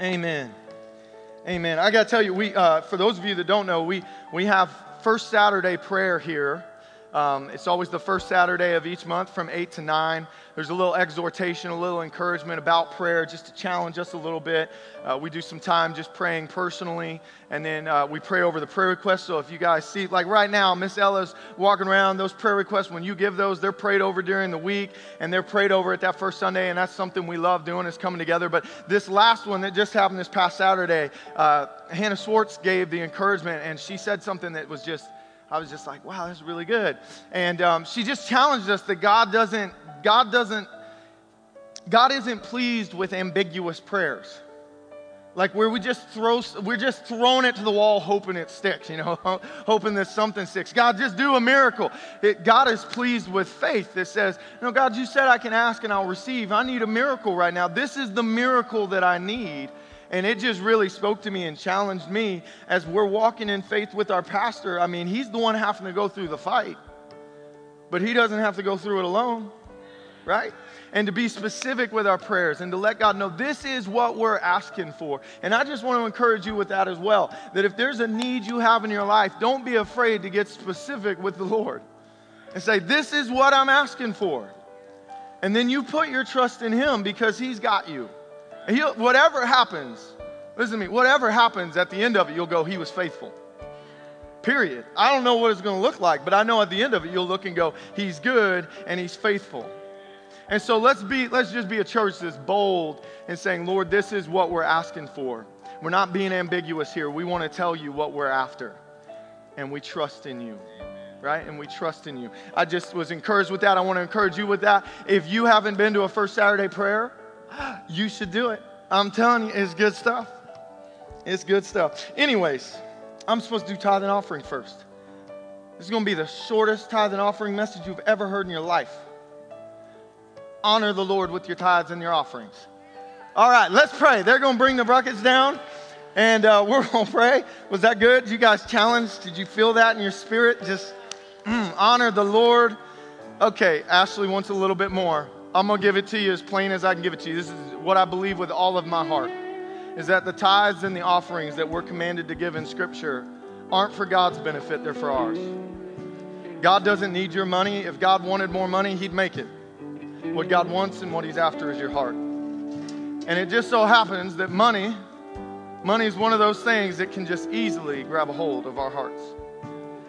Amen. Amen. I got to tell you, we, uh, for those of you that don't know, we, we have first Saturday prayer here. Um, it's always the first Saturday of each month from 8 to 9. There's a little exhortation, a little encouragement about prayer, just to challenge us a little bit. Uh, we do some time just praying personally, and then uh, we pray over the prayer requests. So if you guys see, like right now, Miss Ella's walking around, those prayer requests, when you give those, they're prayed over during the week, and they're prayed over at that first Sunday, and that's something we love doing is coming together. But this last one that just happened this past Saturday, uh, Hannah Swartz gave the encouragement, and she said something that was just I was just like, wow, that's really good. And um, she just challenged us that God doesn't, God doesn't, God isn't pleased with ambiguous prayers. Like where we just throw, we're just throwing it to the wall, hoping it sticks, you know, hoping that something sticks. God, just do a miracle. It, God is pleased with faith that says, no, God, you said I can ask and I'll receive. I need a miracle right now. This is the miracle that I need. And it just really spoke to me and challenged me as we're walking in faith with our pastor. I mean, he's the one having to go through the fight, but he doesn't have to go through it alone, right? And to be specific with our prayers and to let God know this is what we're asking for. And I just want to encourage you with that as well that if there's a need you have in your life, don't be afraid to get specific with the Lord and say, This is what I'm asking for. And then you put your trust in Him because He's got you. He'll, whatever happens, listen to me, whatever happens at the end of it, you'll go, He was faithful. Period. I don't know what it's going to look like, but I know at the end of it, you'll look and go, He's good and He's faithful. And so let's be, let's just be a church that's bold and saying, Lord, this is what we're asking for. We're not being ambiguous here. We want to tell you what we're after. And we trust in you right? And we trust in you. I just was encouraged with that. I want to encourage you with that. If you haven't been to a first Saturday prayer, you should do it. I'm telling you, it's good stuff. It's good stuff. Anyways, I'm supposed to do tithe and offering first. This is going to be the shortest tithe and offering message you've ever heard in your life. Honor the Lord with your tithes and your offerings. All right, let's pray. They're going to bring the buckets down and uh, we're going to pray. Was that good? You guys challenged? Did you feel that in your spirit? Just mm, honor the Lord. Okay, Ashley wants a little bit more. I'm going to give it to you as plain as I can give it to you. This is what I believe with all of my heart is that the tithes and the offerings that we're commanded to give in Scripture aren't for God's benefit, they're for ours. God doesn't need your money. If God wanted more money, He'd make it. What God wants and what He's after is your heart. And it just so happens that money, money is one of those things that can just easily grab a hold of our hearts.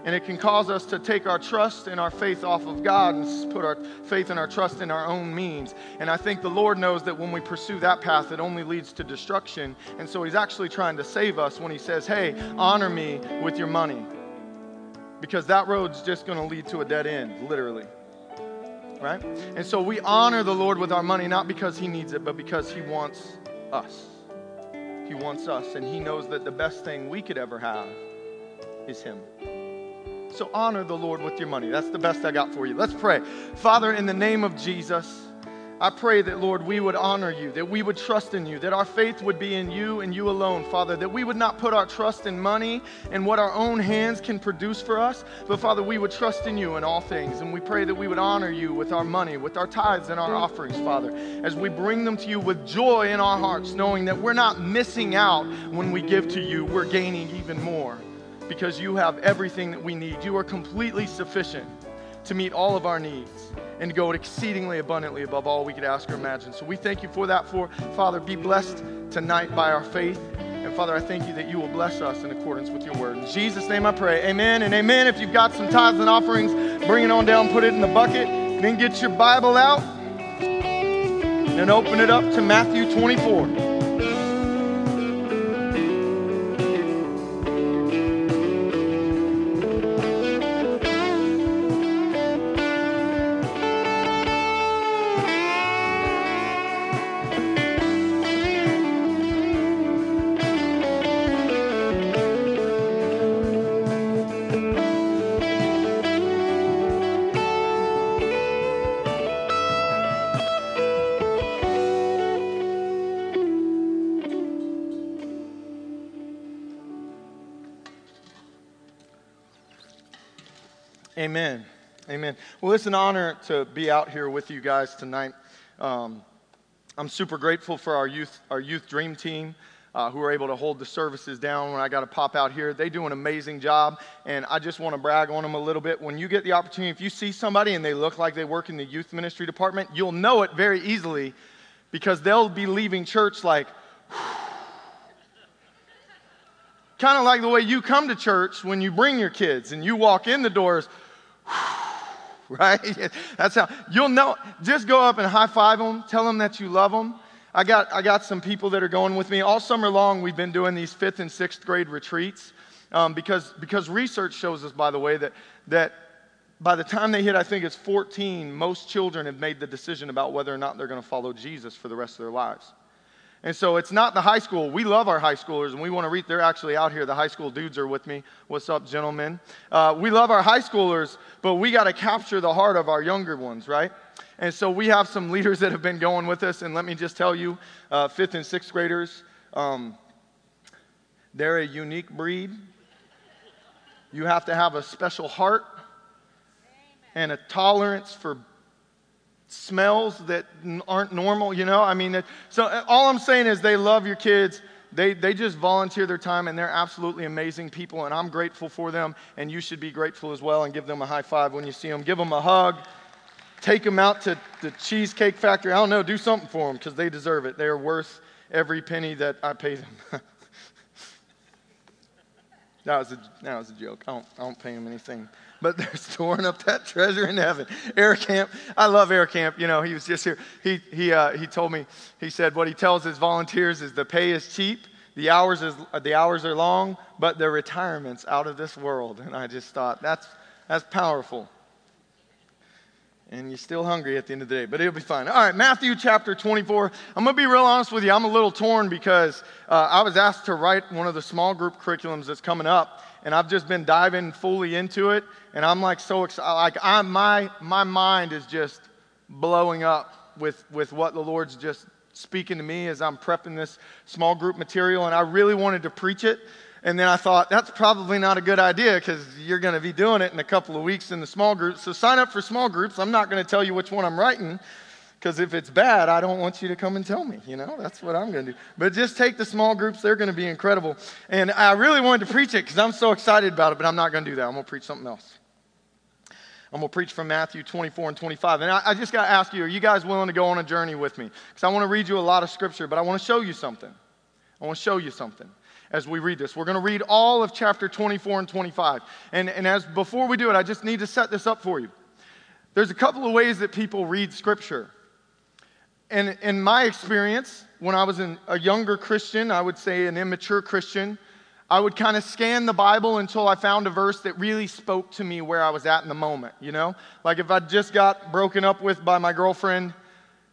And it can cause us to take our trust and our faith off of God and put our faith and our trust in our own means. And I think the Lord knows that when we pursue that path, it only leads to destruction. And so He's actually trying to save us when He says, Hey, honor me with your money. Because that road's just going to lead to a dead end, literally. Right? And so we honor the Lord with our money, not because He needs it, but because He wants us. He wants us, and He knows that the best thing we could ever have is Him. So honor the Lord with your money. That's the best I got for you. Let's pray. Father, in the name of Jesus, I pray that, Lord, we would honor you, that we would trust in you, that our faith would be in you and you alone, Father, that we would not put our trust in money and what our own hands can produce for us, but, Father, we would trust in you in all things. And we pray that we would honor you with our money, with our tithes and our offerings, Father, as we bring them to you with joy in our hearts, knowing that we're not missing out when we give to you, we're gaining even more because you have everything that we need. You are completely sufficient to meet all of our needs and to go exceedingly abundantly above all we could ask or imagine. So we thank you for that. For Father, be blessed tonight by our faith. And Father, I thank you that you will bless us in accordance with your word. In Jesus' name I pray. Amen and amen. If you've got some tithes and offerings, bring it on down, put it in the bucket. Then get your Bible out and open it up to Matthew 24. Well, it's an honor to be out here with you guys tonight. Um, I'm super grateful for our youth, our youth dream team. uh, who are able to hold the services down when I got to pop out here. They do an amazing job, and I just want to brag on them a little bit. When you get the opportunity, if you see somebody and they look like they work in the youth ministry department, you'll know it very easily because they'll be leaving church like, kind of like the way you come to church when you bring your kids and you walk in the doors, right? That's how you'll know. Just go up and high five them, tell them that you love them. I got, I got some people that are going with me. All summer long, we've been doing these fifth and sixth grade retreats um, because, because research shows us, by the way, that, that by the time they hit, I think it's 14, most children have made the decision about whether or not they're going to follow Jesus for the rest of their lives. And so it's not the high school. We love our high schoolers, and we want to reach. They're actually out here. The high school dudes are with me. What's up, gentlemen? Uh, we love our high schoolers, but we got to capture the heart of our younger ones, right? And so we have some leaders that have been going with us. And let me just tell you, uh, fifth and sixth graders, um, they're a unique breed. You have to have a special heart and a tolerance for smells that aren't normal, you know? I mean, so uh, all I'm saying is they love your kids. They, they just volunteer their time and they're absolutely amazing people, and I'm grateful for them, and you should be grateful as well and give them a high five when you see them. Give them a hug. Take them out to the Cheesecake Factory. I don't know, do something for them because they deserve it. They are worth every penny that I pay them. that, was a, that was a joke. I don't, I don't pay them anything but they're storing up that treasure in heaven. Eric Camp, I love Eric Camp. You know, he was just here. He, he, uh, he told me, he said, what he tells his volunteers is the pay is cheap, the hours, is, the hours are long, but the retirement's out of this world. And I just thought, that's, that's powerful. And you're still hungry at the end of the day, but it'll be fine. All right, Matthew chapter 24. I'm going to be real honest with you. I'm a little torn because uh, I was asked to write one of the small group curriculums that's coming up and I've just been diving fully into it, and I'm like so excited. Like I'm, my my mind is just blowing up with with what the Lord's just speaking to me as I'm prepping this small group material, and I really wanted to preach it. And then I thought, that's probably not a good idea because you're going to be doing it in a couple of weeks in the small groups. So sign up for small groups. I'm not going to tell you which one I'm writing because if it's bad, I don't want you to come and tell me. You know, that's what I'm going to do. But just take the small groups, they're going to be incredible. And I really wanted to preach it because I'm so excited about it, but I'm not going to do that. I'm going to preach something else. I'm going to preach from Matthew 24 and 25. And I, I just got to ask you, are you guys willing to go on a journey with me? Because I want to read you a lot of scripture, but I want to show you something. I want to show you something as we read this. We're going to read all of chapter 24 and 25. And, and as before we do it, I just need to set this up for you. There's a couple of ways that people read scripture. And in my experience, when I was an, a younger Christian, I would say an immature Christian, I would kind of scan the Bible until I found a verse that really spoke to me where I was at in the moment, you know? Like if I just got broken up with by my girlfriend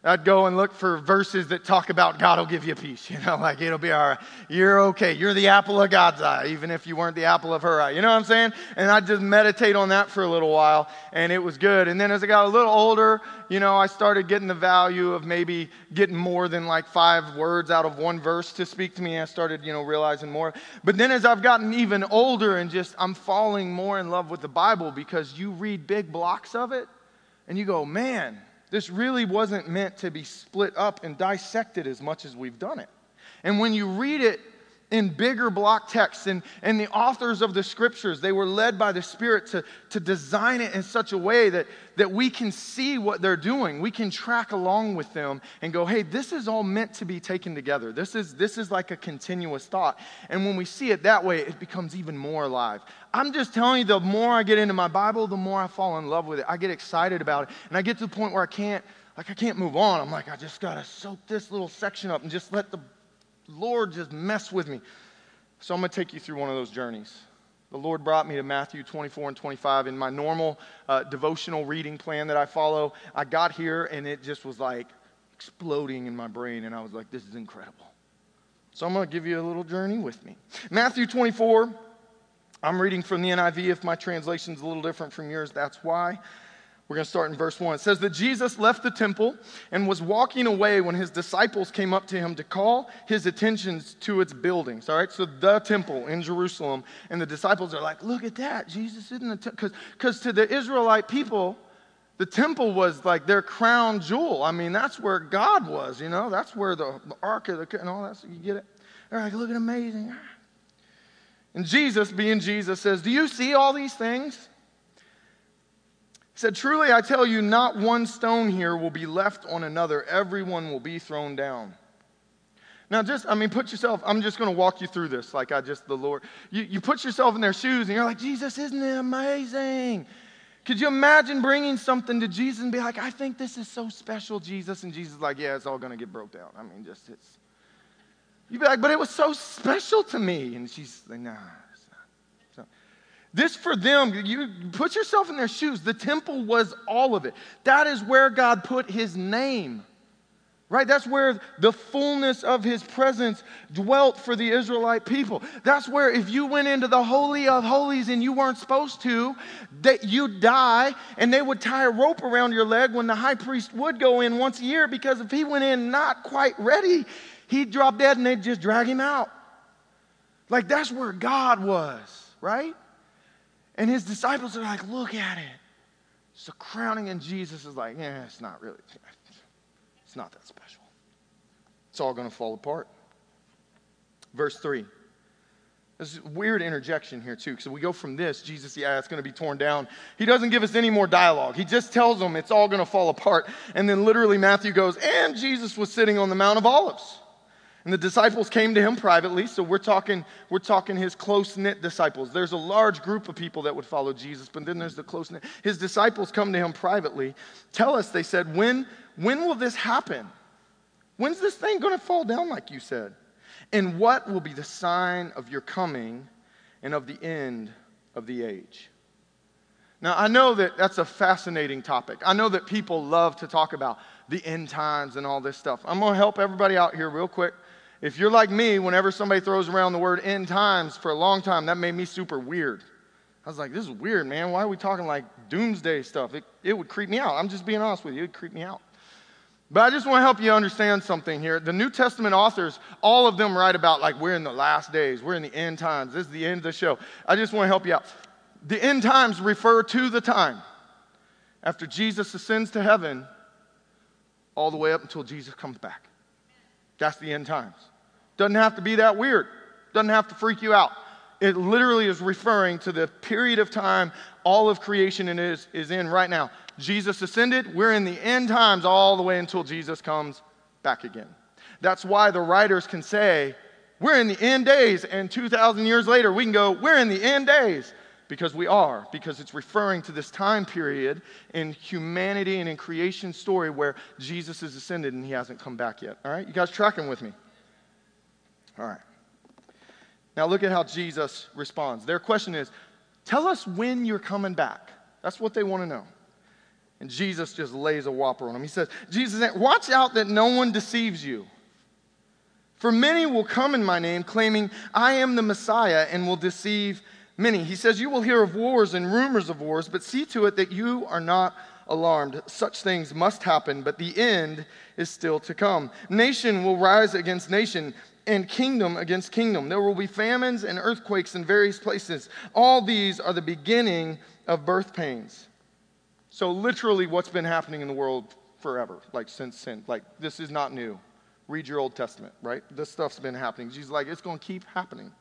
I'd go and look for verses that talk about God will give you peace. You know, like it'll be all right. You're okay. You're the apple of God's eye, even if you weren't the apple of her eye. You know what I'm saying? And I'd just meditate on that for a little while, and it was good. And then as I got a little older, you know, I started getting the value of maybe getting more than like five words out of one verse to speak to me. I started, you know, realizing more. But then as I've gotten even older and just I'm falling more in love with the Bible because you read big blocks of it and you go, man, this really wasn't meant to be split up and dissected as much as we've done it. And when you read it in bigger block texts, and, and the authors of the scriptures, they were led by the Spirit to, to design it in such a way that, that we can see what they're doing. We can track along with them and go, hey, this is all meant to be taken together. This is, this is like a continuous thought. And when we see it that way, it becomes even more alive. I'm just telling you, the more I get into my Bible, the more I fall in love with it. I get excited about it. And I get to the point where I can't, like, I can't move on. I'm like, I just got to soak this little section up and just let the Lord just mess with me. So I'm going to take you through one of those journeys. The Lord brought me to Matthew 24 and 25 in my normal uh, devotional reading plan that I follow. I got here and it just was like exploding in my brain, and I was like, this is incredible. So I'm going to give you a little journey with me. Matthew 24, I'm reading from the NIV. If my translation's a little different from yours, that's why. We're going to start in verse 1. It says that Jesus left the temple and was walking away when his disciples came up to him to call his attention to its buildings. All right, so the temple in Jerusalem. And the disciples are like, look at that. Jesus isn't the temple. Because to the Israelite people, the temple was like their crown jewel. I mean, that's where God was, you know, that's where the, the Ark of the, and all that, so you get it. They're like, looking amazing. And Jesus, being Jesus, says, Do you see all these things? Said, Truly I tell you, not one stone here will be left on another. Everyone will be thrown down. Now, just, I mean, put yourself, I'm just going to walk you through this like I just, the Lord. You, you put yourself in their shoes and you're like, Jesus, isn't it amazing? Could you imagine bringing something to Jesus and be like, I think this is so special, Jesus? And Jesus is like, yeah, it's all going to get broke down. I mean, just, it's. You'd be like, but it was so special to me. And she's like, nah, it's not. It's not. This for them, you put yourself in their shoes. The temple was all of it. That is where God put his name right? That's where the fullness of his presence dwelt for the Israelite people. That's where if you went into the Holy of Holies and you weren't supposed to, that you'd die and they would tie a rope around your leg when the high priest would go in once a year because if he went in not quite ready, he'd drop dead and they'd just drag him out. Like that's where God was, right? And his disciples are like, look at it. So crowning, and Jesus is like, yeah, it's not really. It's not that special. It's all going to fall apart. Verse 3. This weird interjection here, too, because we go from this, Jesus, yeah, it's going to be torn down. He doesn't give us any more dialogue. He just tells them it's all going to fall apart. And then literally, Matthew goes, and Jesus was sitting on the Mount of Olives. And the disciples came to him privately. So we're talking, we're talking his close knit disciples. There's a large group of people that would follow Jesus, but then there's the close knit. His disciples come to him privately. Tell us, they said, when when will this happen? When's this thing going to fall down, like you said? And what will be the sign of your coming and of the end of the age? Now, I know that that's a fascinating topic. I know that people love to talk about the end times and all this stuff. I'm going to help everybody out here real quick. If you're like me, whenever somebody throws around the word end times for a long time, that made me super weird. I was like, this is weird, man. Why are we talking like doomsday stuff? It, it would creep me out. I'm just being honest with you. It would creep me out. But I just want to help you understand something here. The New Testament authors, all of them write about like we're in the last days, we're in the end times, this is the end of the show. I just want to help you out. The end times refer to the time after Jesus ascends to heaven all the way up until Jesus comes back. That's the end times. Doesn't have to be that weird, doesn't have to freak you out. It literally is referring to the period of time all of creation is, is in right now. Jesus ascended. We're in the end times all the way until Jesus comes back again. That's why the writers can say, We're in the end days. And 2,000 years later, we can go, We're in the end days. Because we are, because it's referring to this time period in humanity and in creation story where Jesus is ascended and he hasn't come back yet. All right? You guys tracking with me? All right. Now look at how Jesus responds. Their question is, Tell us when you're coming back. That's what they want to know. And Jesus just lays a whopper on them. He says, Jesus, watch out that no one deceives you. For many will come in my name, claiming, I am the Messiah, and will deceive many. He says, You will hear of wars and rumors of wars, but see to it that you are not alarmed. Such things must happen, but the end is still to come. Nation will rise against nation, and kingdom against kingdom. There will be famines and earthquakes in various places. All these are the beginning of birth pains. So, literally, what's been happening in the world forever, like since sin. Like, this is not new. Read your Old Testament, right? This stuff's been happening. Jesus like, it's going to keep happening.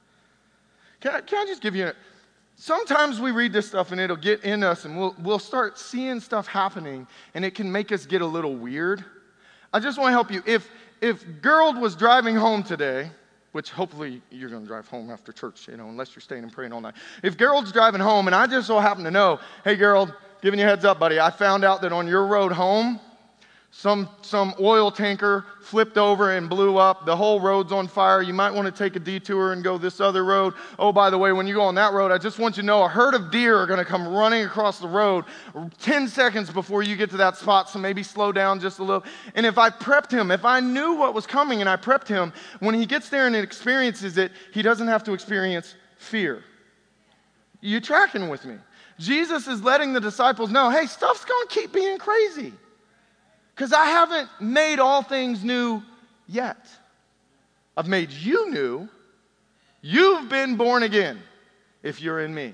Can I, can I just give you a, sometimes we read this stuff and it'll get in us and we'll, we'll start seeing stuff happening and it can make us get a little weird. I just want to help you. If, if Gerald was driving home today, which hopefully you're going to drive home after church, you know, unless you're staying and praying all night. If Gerald's driving home and I just so happen to know, hey, Gerald, giving you a heads up, buddy, I found out that on your road home, some, some oil tanker flipped over and blew up. The whole road's on fire. You might want to take a detour and go this other road. Oh, by the way, when you go on that road, I just want you to know a herd of deer are going to come running across the road 10 seconds before you get to that spot, so maybe slow down just a little. And if I prepped him, if I knew what was coming and I prepped him, when he gets there and experiences it, he doesn't have to experience fear. You tracking with me? Jesus is letting the disciples know hey, stuff's going to keep being crazy because I haven't made all things new yet. I've made you new. You've been born again if you're in me.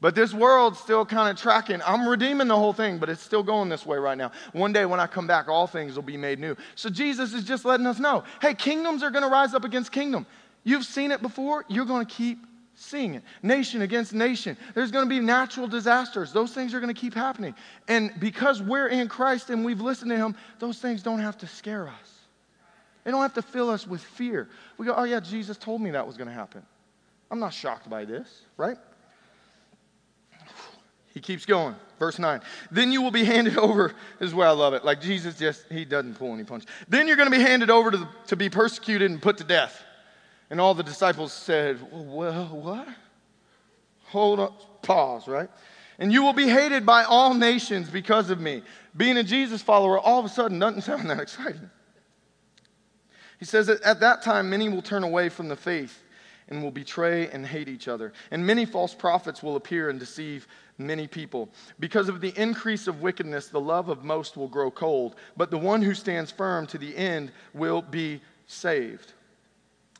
But this world's still kind of tracking. I'm redeeming the whole thing, but it's still going this way right now. One day when I come back, all things will be made new. So Jesus is just letting us know hey, kingdoms are going to rise up against kingdom. You've seen it before, you're going to keep seeing it. Nation against nation. There's going to be natural disasters. Those things are going to keep happening. And because we're in Christ and we've listened to Him, those things don't have to scare us. They don't have to fill us with fear. We go, oh, yeah, Jesus told me that was going to happen. I'm not shocked by this, right? He keeps going. Verse 9. Then you will be handed over. This is where I love it. Like Jesus just, he doesn't pull any punch. Then you're going to be handed over to, the, to be persecuted and put to death. And all the disciples said, Well, what? Hold up, pause, right? And you will be hated by all nations because of me. Being a Jesus follower all of a sudden doesn't sound that exciting. He says that at that time, many will turn away from the faith and will betray and hate each other. And many false prophets will appear and deceive many people. Because of the increase of wickedness, the love of most will grow cold, but the one who stands firm to the end will be saved.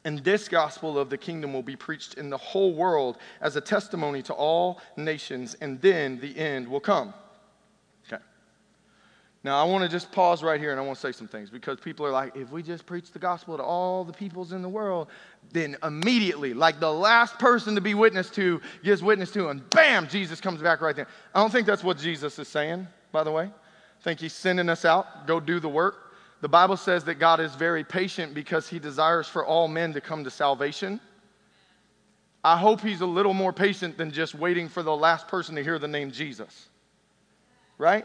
And this gospel of the kingdom will be preached in the whole world as a testimony to all nations, and then the end will come. Okay. Now, I want to just pause right here and I want to say some things because people are like, if we just preach the gospel to all the peoples in the world, then immediately, like the last person to be witness to gives witness to, and bam, Jesus comes back right there. I don't think that's what Jesus is saying, by the way. I think he's sending us out, go do the work. The Bible says that God is very patient because he desires for all men to come to salvation. I hope he's a little more patient than just waiting for the last person to hear the name Jesus. Right?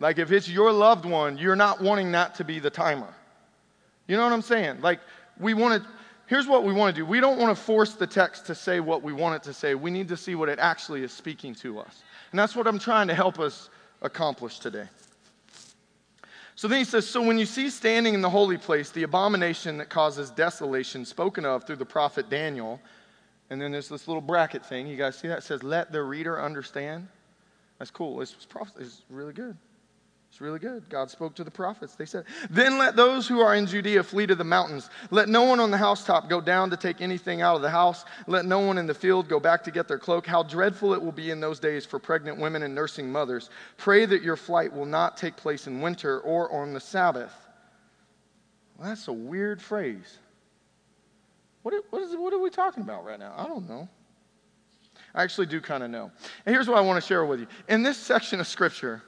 Like if it's your loved one, you're not wanting that to be the timer. You know what I'm saying? Like we want to here's what we want to do. We don't want to force the text to say what we want it to say. We need to see what it actually is speaking to us. And that's what I'm trying to help us accomplish today. So then he says, So when you see standing in the holy place the abomination that causes desolation spoken of through the prophet Daniel, and then there's this little bracket thing. You guys see that? It says, Let the reader understand. That's cool. It's, it's really good. It's really good. God spoke to the prophets. They said, Then let those who are in Judea flee to the mountains. Let no one on the housetop go down to take anything out of the house. Let no one in the field go back to get their cloak. How dreadful it will be in those days for pregnant women and nursing mothers. Pray that your flight will not take place in winter or on the Sabbath. Well, that's a weird phrase. What, what, is, what are we talking about right now? I don't know. I actually do kind of know. And here's what I want to share with you. In this section of Scripture,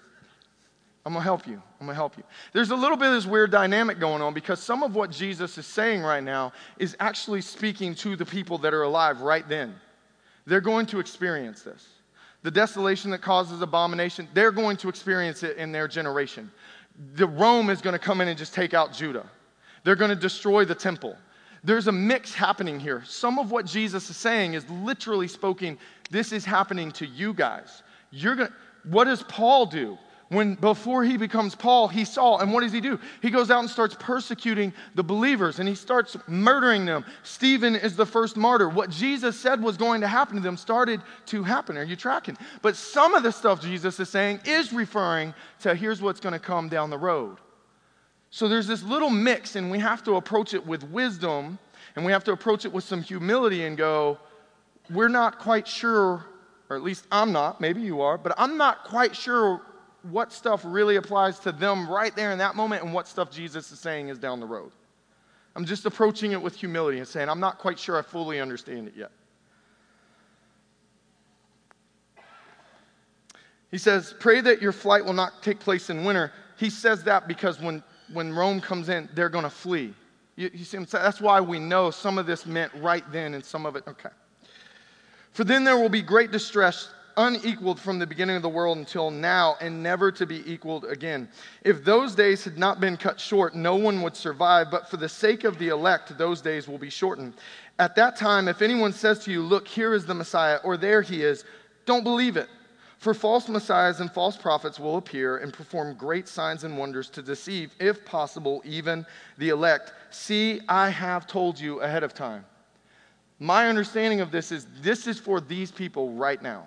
I'm going to help you. I'm going to help you. There's a little bit of this weird dynamic going on because some of what Jesus is saying right now is actually speaking to the people that are alive right then. They're going to experience this. The desolation that causes abomination, they're going to experience it in their generation. The Rome is going to come in and just take out Judah. They're going to destroy the temple. There's a mix happening here. Some of what Jesus is saying is literally spoken, this is happening to you guys. You're going to, what does Paul do? When before he becomes Paul, he Saul, and what does he do? He goes out and starts persecuting the believers and he starts murdering them. Stephen is the first martyr. What Jesus said was going to happen to them started to happen. Are you tracking? But some of the stuff Jesus is saying is referring to here's what's going to come down the road. So there's this little mix, and we have to approach it with wisdom and we have to approach it with some humility and go, we're not quite sure, or at least I'm not, maybe you are, but I'm not quite sure what stuff really applies to them right there in that moment and what stuff Jesus is saying is down the road. I'm just approaching it with humility and saying, I'm not quite sure I fully understand it yet. He says, Pray that your flight will not take place in winter. He says that because when, when Rome comes in, they're going to flee. You, you see, that's why we know some of this meant right then and some of it, okay. For then there will be great distress unequaled from the beginning of the world until now and never to be equaled again. If those days had not been cut short, no one would survive, but for the sake of the elect, those days will be shortened. At that time, if anyone says to you, Look, here is the Messiah, or there he is, don't believe it. For false messiahs and false prophets will appear and perform great signs and wonders to deceive, if possible, even the elect. See, I have told you ahead of time. My understanding of this is this is for these people right now.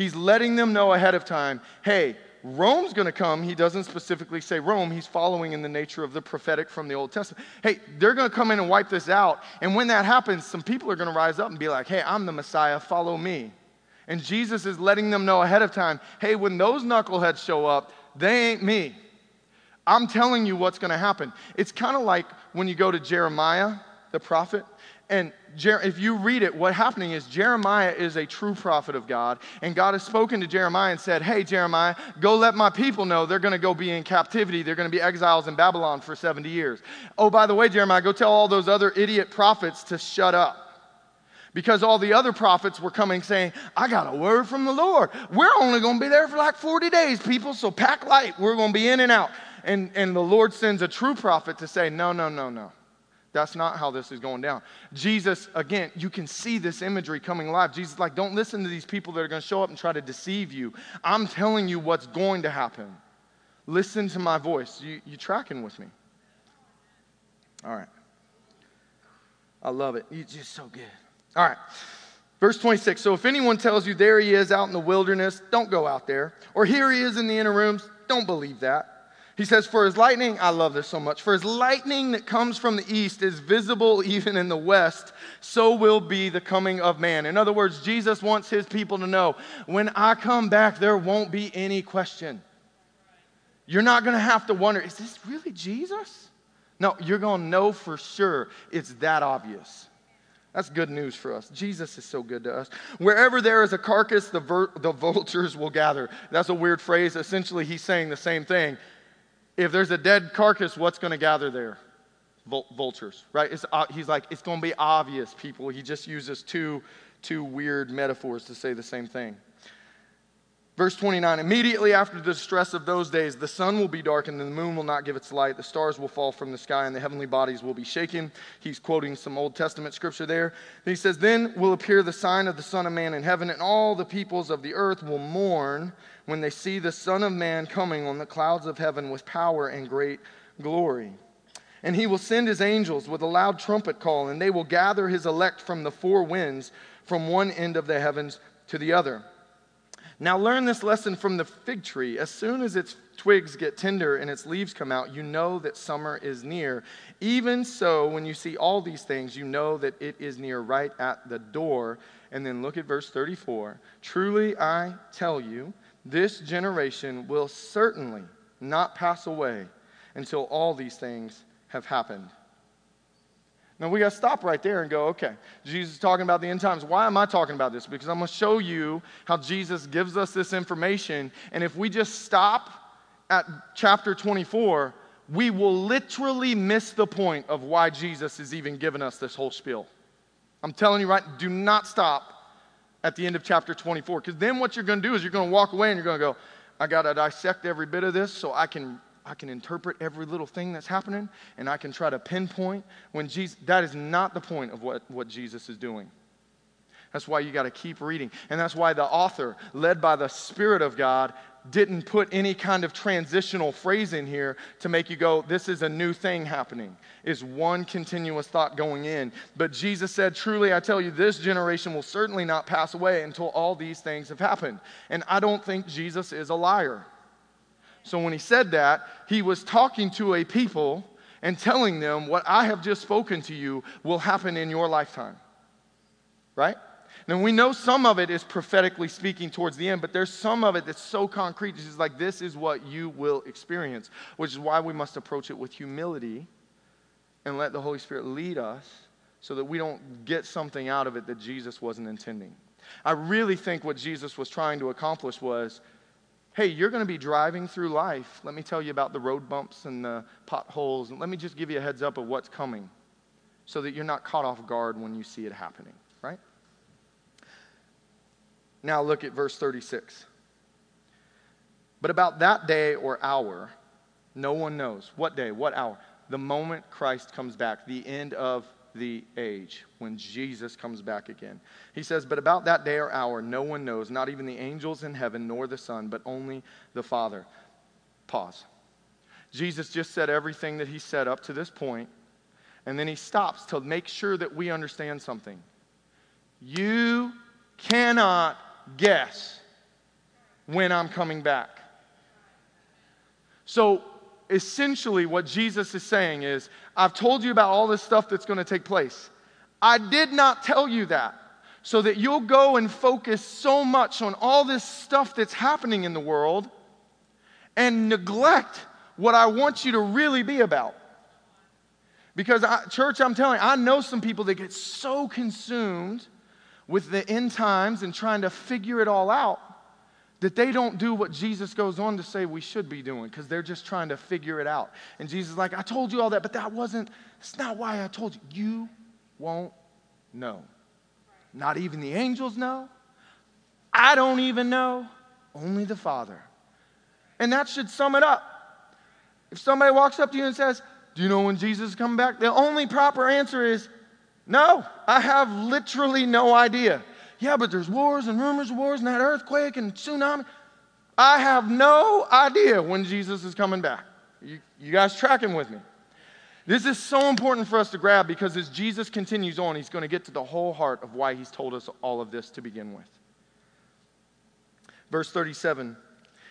He's letting them know ahead of time hey, Rome's going to come. He doesn't specifically say Rome. He's following in the nature of the prophetic from the Old Testament. Hey, they're going to come in and wipe this out. And when that happens, some people are going to rise up and be like, hey, I'm the Messiah. Follow me. And Jesus is letting them know ahead of time hey, when those knuckleheads show up, they ain't me. I'm telling you what's going to happen. It's kind of like when you go to Jeremiah, the prophet, and Jer- if you read it, what's happening is Jeremiah is a true prophet of God. And God has spoken to Jeremiah and said, Hey, Jeremiah, go let my people know they're going to go be in captivity. They're going to be exiles in Babylon for 70 years. Oh, by the way, Jeremiah, go tell all those other idiot prophets to shut up. Because all the other prophets were coming saying, I got a word from the Lord. We're only going to be there for like 40 days, people, so pack light. We're going to be in and out. And, and the Lord sends a true prophet to say, No, no, no, no. That's not how this is going down. Jesus, again, you can see this imagery coming alive. Jesus like, don't listen to these people that are going to show up and try to deceive you. I'm telling you what's going to happen. Listen to my voice. You, you tracking with me? All right. I love it. You're just so good. All right. Verse 26. So if anyone tells you there he is out in the wilderness, don't go out there. Or here he is in the inner rooms, don't believe that. He says, For his lightning, I love this so much, for his lightning that comes from the east is visible even in the west, so will be the coming of man. In other words, Jesus wants his people to know when I come back, there won't be any question. You're not going to have to wonder, is this really Jesus? No, you're going to know for sure it's that obvious. That's good news for us. Jesus is so good to us. Wherever there is a carcass, the, ver- the vultures will gather. That's a weird phrase. Essentially, he's saying the same thing if there's a dead carcass, what's going to gather there? vultures, right? Uh, he's like, it's going to be obvious, people. He just uses two, two weird metaphors to say the same thing. Verse 29 Immediately after the distress of those days, the sun will be darkened, and the moon will not give its light. The stars will fall from the sky, and the heavenly bodies will be shaken. He's quoting some Old Testament scripture there. he says, Then will appear the sign of the Son of Man in heaven, and all the peoples of the earth will mourn when they see the Son of Man coming on the clouds of heaven with power and great glory. And he will send his angels with a loud trumpet call, and they will gather his elect from the four winds, from one end of the heavens to the other. Now, learn this lesson from the fig tree. As soon as its twigs get tender and its leaves come out, you know that summer is near. Even so, when you see all these things, you know that it is near right at the door. And then look at verse 34. Truly, I tell you, this generation will certainly not pass away until all these things have happened. Now we got to stop right there and go, okay, Jesus is talking about the end times. Why am I talking about this? Because I'm going to show you how Jesus gives us this information. And if we just stop at chapter 24, we will literally miss the point of why Jesus is even giving us this whole spiel. I'm telling you right, do not stop at the end of chapter 24, because then what you're going to do is you're going to walk away and you're going to go, I got to dissect every bit of this so I can I can interpret every little thing that's happening and I can try to pinpoint when Jesus, that is not the point of what, what Jesus is doing. That's why you got to keep reading. And that's why the author, led by the Spirit of God, didn't put any kind of transitional phrase in here to make you go, this is a new thing happening. Is one continuous thought going in. But Jesus said, Truly, I tell you, this generation will certainly not pass away until all these things have happened. And I don't think Jesus is a liar. So when he said that, he was talking to a people and telling them what I have just spoken to you will happen in your lifetime. Right? Now we know some of it is prophetically speaking towards the end, but there's some of it that's so concrete. It's like this is what you will experience, which is why we must approach it with humility and let the Holy Spirit lead us so that we don't get something out of it that Jesus wasn't intending. I really think what Jesus was trying to accomplish was hey, you're going to be driving through life. Let me tell you about the road bumps and the potholes, and let me just give you a heads up of what's coming so that you're not caught off guard when you see it happening, right? Now look at verse 36. But about that day or hour, no one knows. What day? What hour? The moment Christ comes back, the end of the age, when Jesus comes back again. He says, But about that day or hour, no one knows, not even the angels in heaven, nor the Son, but only the Father. Pause. Jesus just said everything that he said up to this point, and then he stops to make sure that we understand something. You cannot guess when I'm coming back. So essentially, what Jesus is saying is, I've told you about all this stuff that's going to take place. I did not tell you that. so that you'll go and focus so much on all this stuff that's happening in the world and neglect what I want you to really be about. Because, I, church, I'm telling you, I know some people that get so consumed with the end times and trying to figure it all out that they don't do what Jesus goes on to say we should be doing because they're just trying to figure it out. And Jesus is like, I told you all that, but that wasn't, it's not why I told you. You won't know. Not even the angels know. I don't even know. Only the Father. And that should sum it up. If somebody walks up to you and says, Do you know when Jesus is coming back? The only proper answer is, No, I have literally no idea. Yeah, but there's wars and rumors of wars and that earthquake and tsunami. I have no idea when Jesus is coming back. You, you guys tracking with me? This is so important for us to grab because as Jesus continues on, he's going to get to the whole heart of why he's told us all of this to begin with. Verse 37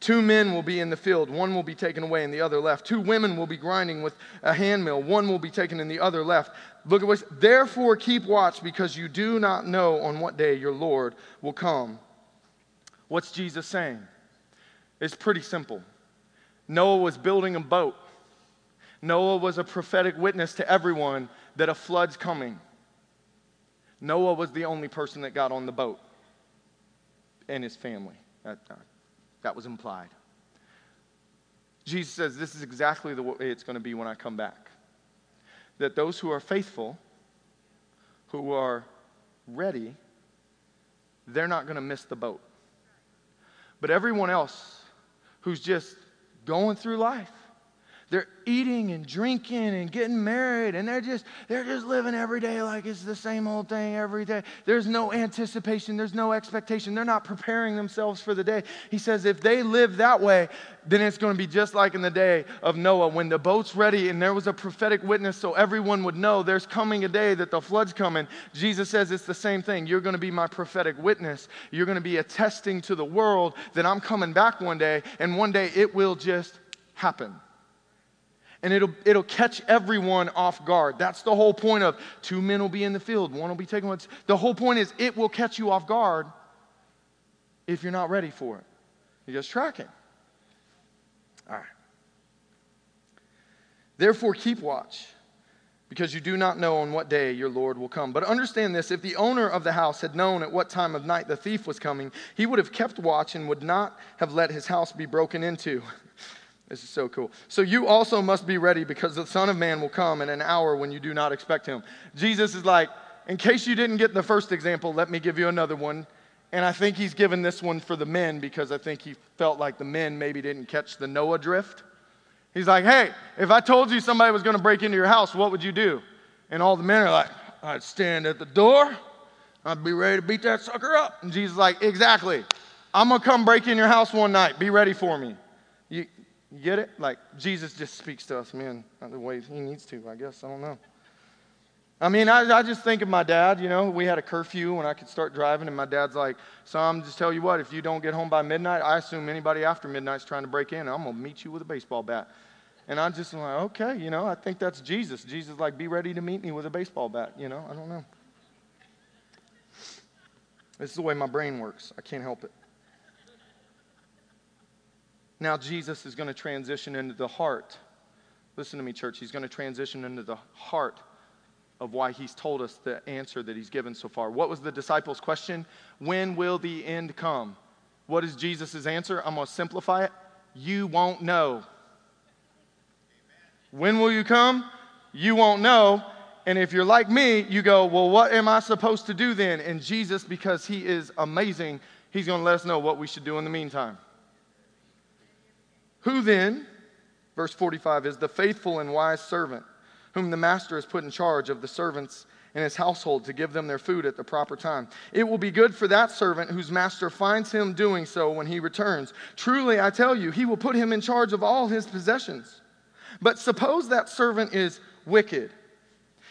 Two men will be in the field, one will be taken away and the other left. Two women will be grinding with a handmill, one will be taken and the other left. Look at what therefore keep watch because you do not know on what day your Lord will come. What's Jesus saying? It's pretty simple. Noah was building a boat. Noah was a prophetic witness to everyone that a flood's coming. Noah was the only person that got on the boat and his family. That, that was implied. Jesus says this is exactly the way it's going to be when I come back that those who are faithful, who are ready, they're not going to miss the boat. But everyone else who's just going through life, they're eating and drinking and getting married and they're just they're just living every day like it's the same old thing every day. There's no anticipation. There's no expectation. They're not preparing themselves for the day. He says if they live that way then it's going to be just like in the day of noah when the boat's ready and there was a prophetic witness so everyone would know there's coming a day that the flood's coming. Jesus says it's the same thing. You're going to be my prophetic witness. You're going to be attesting to the world that i'm coming back one day and one day it will just happen and it'll, it'll catch everyone off guard. That's the whole point of two men will be in the field, one will be one. The whole point is it will catch you off guard if you're not ready for it. You're just tracking. All right. Therefore, keep watch, because you do not know on what day your Lord will come. But understand this if the owner of the house had known at what time of night the thief was coming, he would have kept watch and would not have let his house be broken into. This is so cool. So you also must be ready because the Son of Man will come in an hour when you do not expect him. Jesus is like, in case you didn't get the first example, let me give you another one. And I think he's given this one for the men because I think he felt like the men maybe didn't catch the Noah drift. He's like, hey, if I told you somebody was going to break into your house, what would you do? And all the men are like, I'd stand at the door. I'd be ready to beat that sucker up. And Jesus is like, exactly. I'm going to come break in your house one night. Be ready for me. You, you get it? Like Jesus just speaks to us men the way he needs to, I guess. I don't know. I mean, I, I just think of my dad, you know, we had a curfew when I could start driving, and my dad's like, Son, just tell you what, if you don't get home by midnight, I assume anybody after midnight's trying to break in, I'm going to meet you with a baseball bat. And I'm just like, okay, you know, I think that's Jesus. Jesus, like, be ready to meet me with a baseball bat, you know, I don't know. This is the way my brain works. I can't help it. Now, Jesus is going to transition into the heart. Listen to me, church. He's going to transition into the heart of why he's told us the answer that he's given so far. What was the disciples' question? When will the end come? What is Jesus' answer? I'm going to simplify it. You won't know. When will you come? You won't know. And if you're like me, you go, Well, what am I supposed to do then? And Jesus, because he is amazing, he's going to let us know what we should do in the meantime. Who then, verse 45, is the faithful and wise servant whom the master has put in charge of the servants in his household to give them their food at the proper time? It will be good for that servant whose master finds him doing so when he returns. Truly, I tell you, he will put him in charge of all his possessions. But suppose that servant is wicked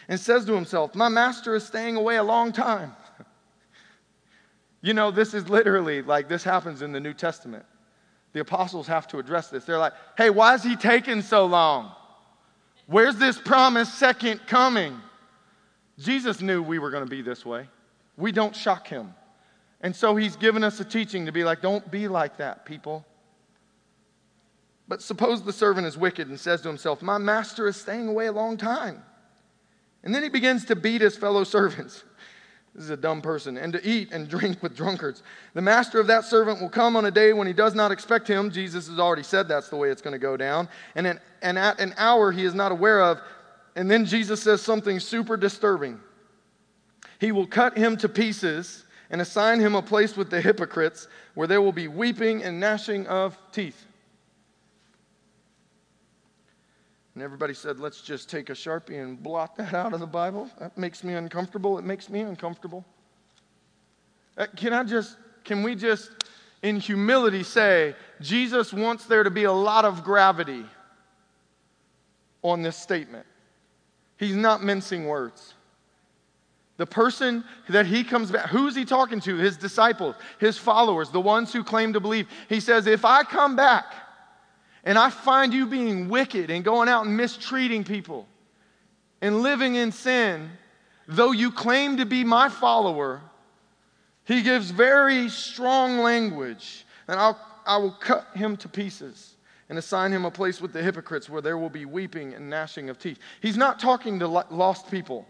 and says to himself, My master is staying away a long time. You know, this is literally like this happens in the New Testament. The apostles have to address this. They're like, Hey, why is he taking so long? Where's this promised second coming? Jesus knew we were going to be this way. We don't shock him. And so he's given us a teaching to be like, don't be like that, people. But suppose the servant is wicked and says to himself, My master is staying away a long time. And then he begins to beat his fellow servants. This is a dumb person. And to eat and drink with drunkards. The master of that servant will come on a day when he does not expect him. Jesus has already said that's the way it's going to go down. And, and at an hour he is not aware of. And then Jesus says something super disturbing. He will cut him to pieces and assign him a place with the hypocrites where there will be weeping and gnashing of teeth. And everybody said, let's just take a Sharpie and blot that out of the Bible. That makes me uncomfortable. It makes me uncomfortable. Uh, can I just, can we just, in humility, say, Jesus wants there to be a lot of gravity on this statement? He's not mincing words. The person that he comes back, who's he talking to? His disciples, his followers, the ones who claim to believe. He says, If I come back, and I find you being wicked and going out and mistreating people and living in sin, though you claim to be my follower, he gives very strong language, and I'll, I will cut him to pieces and assign him a place with the hypocrites where there will be weeping and gnashing of teeth. He's not talking to lost people.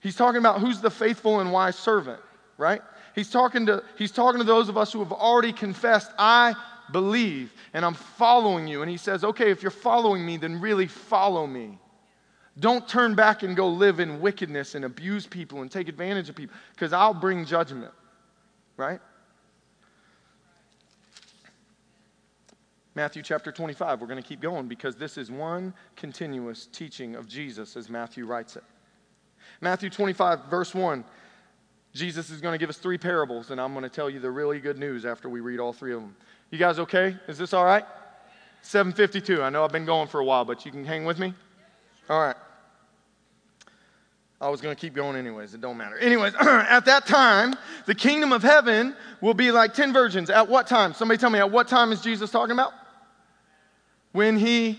He's talking about who's the faithful and wise servant, right? He's talking to, he's talking to those of us who have already confessed, I believe, and I'm following you. And he says, okay, if you're following me, then really follow me. Don't turn back and go live in wickedness and abuse people and take advantage of people, because I'll bring judgment, right? Matthew chapter 25. We're going to keep going because this is one continuous teaching of Jesus as Matthew writes it. Matthew 25, verse 1. Jesus is going to give us three parables, and I'm going to tell you the really good news after we read all three of them. You guys okay? Is this all right? 752. I know I've been going for a while, but you can hang with me? All right. I was going to keep going anyways. It don't matter. Anyways, at that time, the kingdom of heaven will be like 10 virgins. At what time? Somebody tell me, at what time is Jesus talking about? When he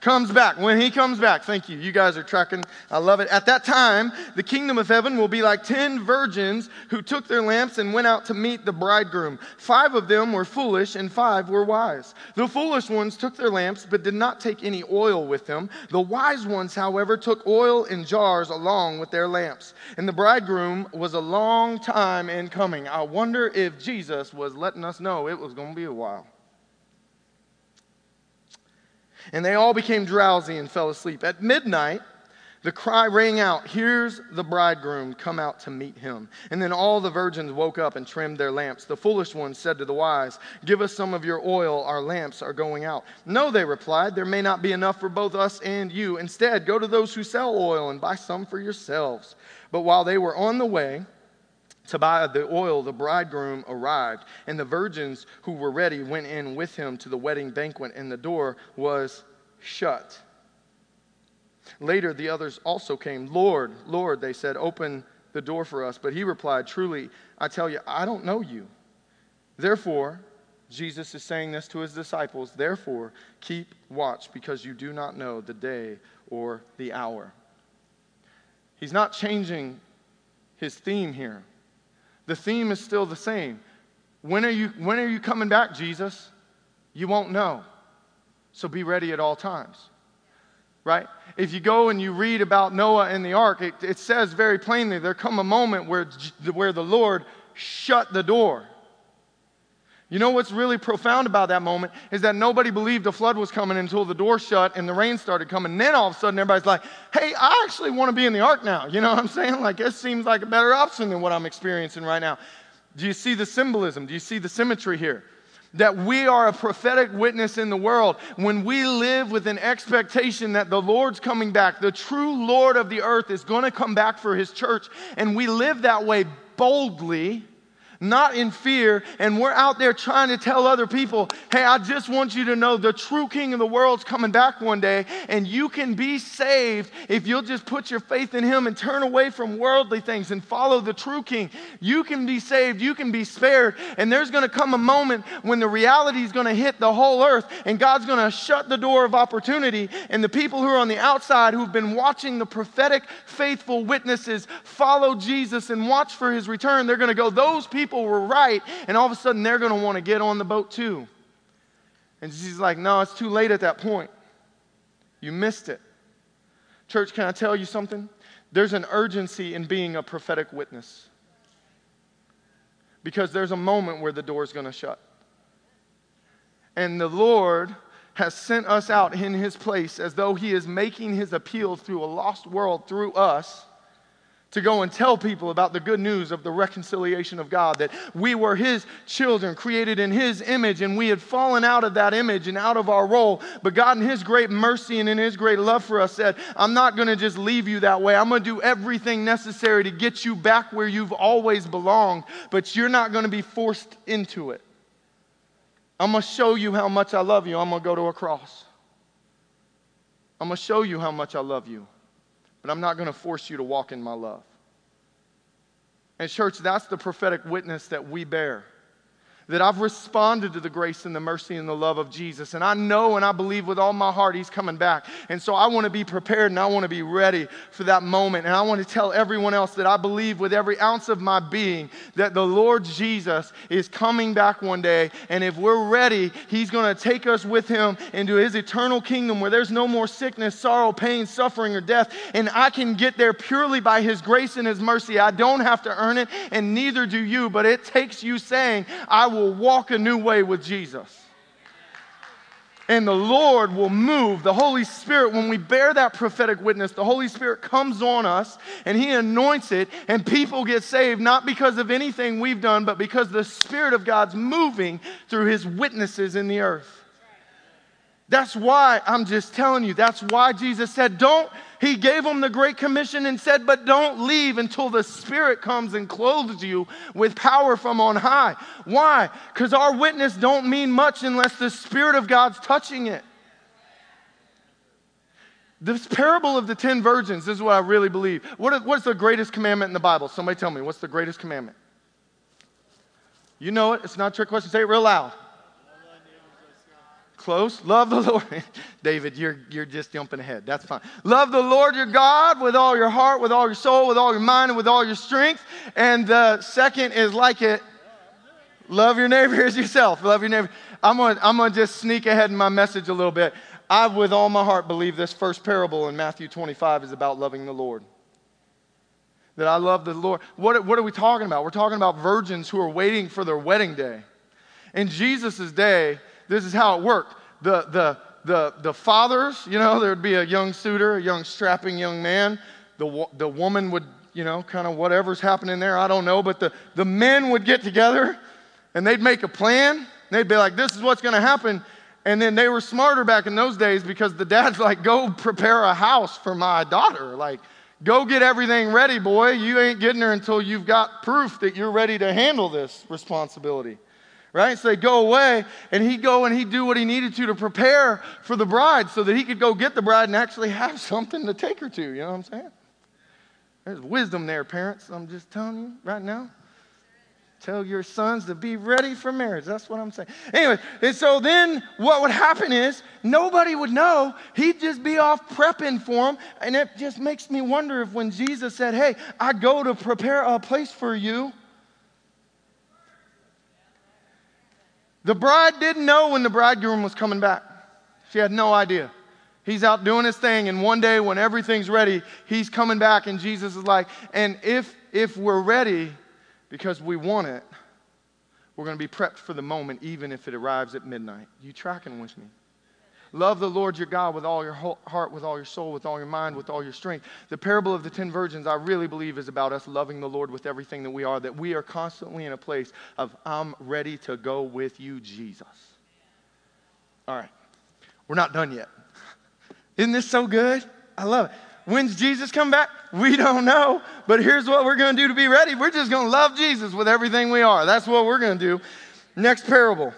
comes back. When he comes back, thank you. You guys are tracking. I love it. At that time, the kingdom of heaven will be like 10 virgins who took their lamps and went out to meet the bridegroom. Five of them were foolish and five were wise. The foolish ones took their lamps but did not take any oil with them. The wise ones, however, took oil in jars along with their lamps. And the bridegroom was a long time in coming. I wonder if Jesus was letting us know it was going to be a while. And they all became drowsy and fell asleep. At midnight, the cry rang out, Here's the bridegroom, come out to meet him. And then all the virgins woke up and trimmed their lamps. The foolish ones said to the wise, Give us some of your oil, our lamps are going out. No, they replied, There may not be enough for both us and you. Instead, go to those who sell oil and buy some for yourselves. But while they were on the way, to buy the oil, the bridegroom arrived, and the virgins who were ready went in with him to the wedding banquet, and the door was shut. Later, the others also came. Lord, Lord, they said, open the door for us. But he replied, Truly, I tell you, I don't know you. Therefore, Jesus is saying this to his disciples, therefore, keep watch because you do not know the day or the hour. He's not changing his theme here. The theme is still the same. When are you, when are you coming back, Jesus? You won't know. So be ready at all times. Right? If you go and you read about Noah and the ark, it, it says very plainly there come a moment where, where the Lord shut the door. You know what's really profound about that moment is that nobody believed the flood was coming until the door shut and the rain started coming. And then all of a sudden, everybody's like, hey, I actually want to be in the ark now. You know what I'm saying? Like, it seems like a better option than what I'm experiencing right now. Do you see the symbolism? Do you see the symmetry here? That we are a prophetic witness in the world when we live with an expectation that the Lord's coming back. The true Lord of the earth is going to come back for his church. And we live that way boldly not in fear. And we're out there trying to tell other people, hey, I just want you to know the true king of the world's coming back one day, and you can be saved if you'll just put your faith in him and turn away from worldly things and follow the true king. You can be saved, you can be spared, and there's going to come a moment when the reality is going to hit the whole earth, and God's going to shut the door of opportunity, and the people who are on the outside who've been watching the prophetic, faithful witnesses follow Jesus and watch for his return, they're going to go, those people people were right, and all of a sudden they're going to want to get on the boat too. And she's like, No, it's too late at that point. You missed it. Church, can I tell you something? There's an urgency in being a prophetic witness. Because there's a moment where the door is going to shut. And the Lord has sent us out in his place as though he is making his appeal through a lost world through us to go and tell people about the good news of the reconciliation of God, that we were His children, created in His image, and we had fallen out of that image and out of our role. But God, in His great mercy and in His great love for us, said, I'm not going to just leave you that way. I'm going to do everything necessary to get you back where you've always belonged, but you're not going to be forced into it. I'm going to show you how much I love you. I'm going to go to a cross. I'm going to show you how much I love you but I'm not going to force you to walk in my love. And, church, that's the prophetic witness that we bear that I've responded to the grace and the mercy and the love of Jesus. And I know and I believe with all my heart He's coming back. And so I want to be prepared and I want to be ready for that moment. And I want to tell everyone else that I believe with every ounce of my being that the Lord Jesus is coming back one day. And if we're ready, He's going to take us with Him into His eternal kingdom where there's no more sickness, sorrow, pain, suffering, or death. And I can get there purely by His grace and His mercy. I don't have to earn it, and neither do you. But it takes you saying, I will will walk a new way with Jesus. And the Lord will move. The Holy Spirit, when we bear that prophetic witness, the Holy Spirit comes on us and He anoints it, and people get saved not because of anything we've done, but because the Spirit of God's moving through His witnesses in the earth. That's why I'm just telling you, that's why Jesus said, Don't, he gave them the Great Commission and said, But don't leave until the Spirit comes and clothes you with power from on high. Why? Because our witness don't mean much unless the Spirit of God's touching it. This parable of the ten virgins, is what I really believe. What is, what's the greatest commandment in the Bible? Somebody tell me, what's the greatest commandment? You know it, it's not a trick question. Say it real loud. Close. Love the Lord. David, you're, you're just jumping ahead. That's fine. Love the Lord your God with all your heart, with all your soul, with all your mind, and with all your strength. And the second is like it love your neighbor as yourself. Love your neighbor. I'm going to I'm gonna just sneak ahead in my message a little bit. I, with all my heart, believe this first parable in Matthew 25 is about loving the Lord. That I love the Lord. What, what are we talking about? We're talking about virgins who are waiting for their wedding day. In Jesus' day, this is how it worked. The, the, the, the fathers, you know, there would be a young suitor, a young strapping young man. The, the woman would, you know, kind of whatever's happening there, I don't know. But the, the men would get together and they'd make a plan. They'd be like, this is what's going to happen. And then they were smarter back in those days because the dad's like, go prepare a house for my daughter. Like, go get everything ready, boy. You ain't getting her until you've got proof that you're ready to handle this responsibility right? So they go away, and he'd go and he'd do what he needed to to prepare for the bride so that he could go get the bride and actually have something to take her to. You know what I'm saying? There's wisdom there, parents. I'm just telling you right now. Tell your sons to be ready for marriage. That's what I'm saying. Anyway, and so then what would happen is nobody would know. He'd just be off prepping for them. And it just makes me wonder if when Jesus said, Hey, I go to prepare a place for you, The bride didn't know when the bridegroom was coming back. She had no idea. He's out doing his thing, and one day when everything's ready, he's coming back, and Jesus is like, and if if we're ready because we want it, we're going to be prepped for the moment, even if it arrives at midnight. You tracking with me? Love the Lord your God with all your heart, with all your soul, with all your mind, with all your strength. The parable of the ten virgins, I really believe, is about us loving the Lord with everything that we are, that we are constantly in a place of, I'm ready to go with you, Jesus. All right, we're not done yet. Isn't this so good? I love it. When's Jesus come back? We don't know. But here's what we're going to do to be ready. We're just going to love Jesus with everything we are. That's what we're going to do. Next parable.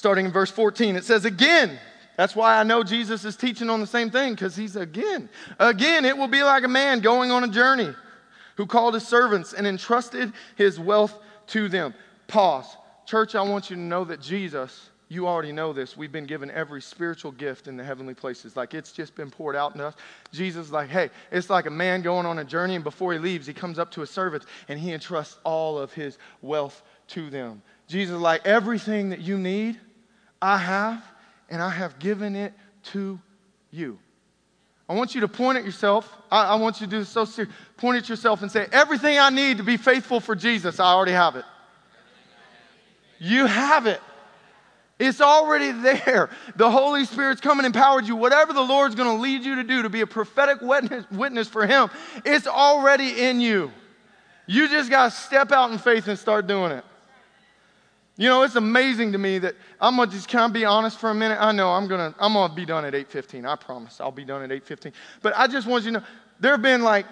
Starting in verse 14, it says, Again, that's why I know Jesus is teaching on the same thing, because he's again. Again, it will be like a man going on a journey who called his servants and entrusted his wealth to them. Pause. Church, I want you to know that Jesus, you already know this. We've been given every spiritual gift in the heavenly places. Like it's just been poured out in us. Jesus like, hey, it's like a man going on a journey, and before he leaves, he comes up to his servants and he entrusts all of his wealth to them. Jesus like, everything that you need, I have and I have given it to you. I want you to point at yourself. I, I want you to do this so serious. Point at yourself and say, Everything I need to be faithful for Jesus, I already have it. You have it. It's already there. The Holy Spirit's come and empowered you. Whatever the Lord's going to lead you to do to be a prophetic witness for Him, it's already in you. You just got to step out in faith and start doing it. You know, it's amazing to me that I'm gonna just kind of be honest for a minute? I know I'm gonna I'm gonna be done at 8:15. I promise I'll be done at 8:15. But I just want you to know there have been like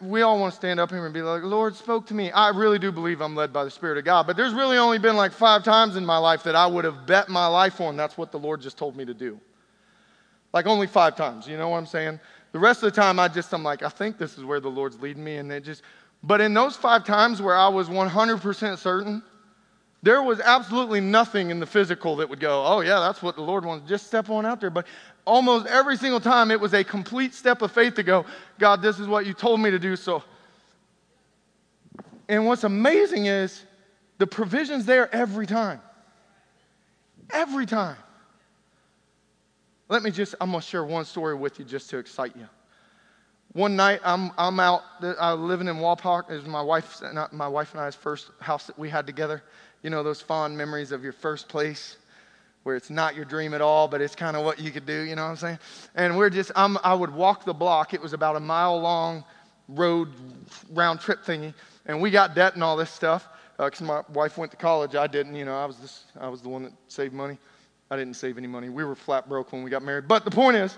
we all want to stand up here and be like, Lord spoke to me. I really do believe I'm led by the Spirit of God. But there's really only been like five times in my life that I would have bet my life on that's what the Lord just told me to do. Like only five times, you know what I'm saying? The rest of the time I just I'm like, I think this is where the Lord's leading me, and it just but in those five times where I was 100% certain there was absolutely nothing in the physical that would go, oh, yeah, that's what the Lord wants. Just step on out there. But almost every single time, it was a complete step of faith to go, God, this is what you told me to do. So, and what's amazing is the provision's there every time. Every time. Let me just, I'm going to share one story with you just to excite you. One night, I'm, I'm out uh, living in Wapak. It was my wife, my wife and I's first house that we had together. You know, those fond memories of your first place where it's not your dream at all, but it's kind of what you could do, you know what I'm saying? And we're just, I'm, I would walk the block. It was about a mile long road round trip thingy. And we got debt and all this stuff because uh, my wife went to college. I didn't, you know, I was, this, I was the one that saved money. I didn't save any money. We were flat broke when we got married. But the point is,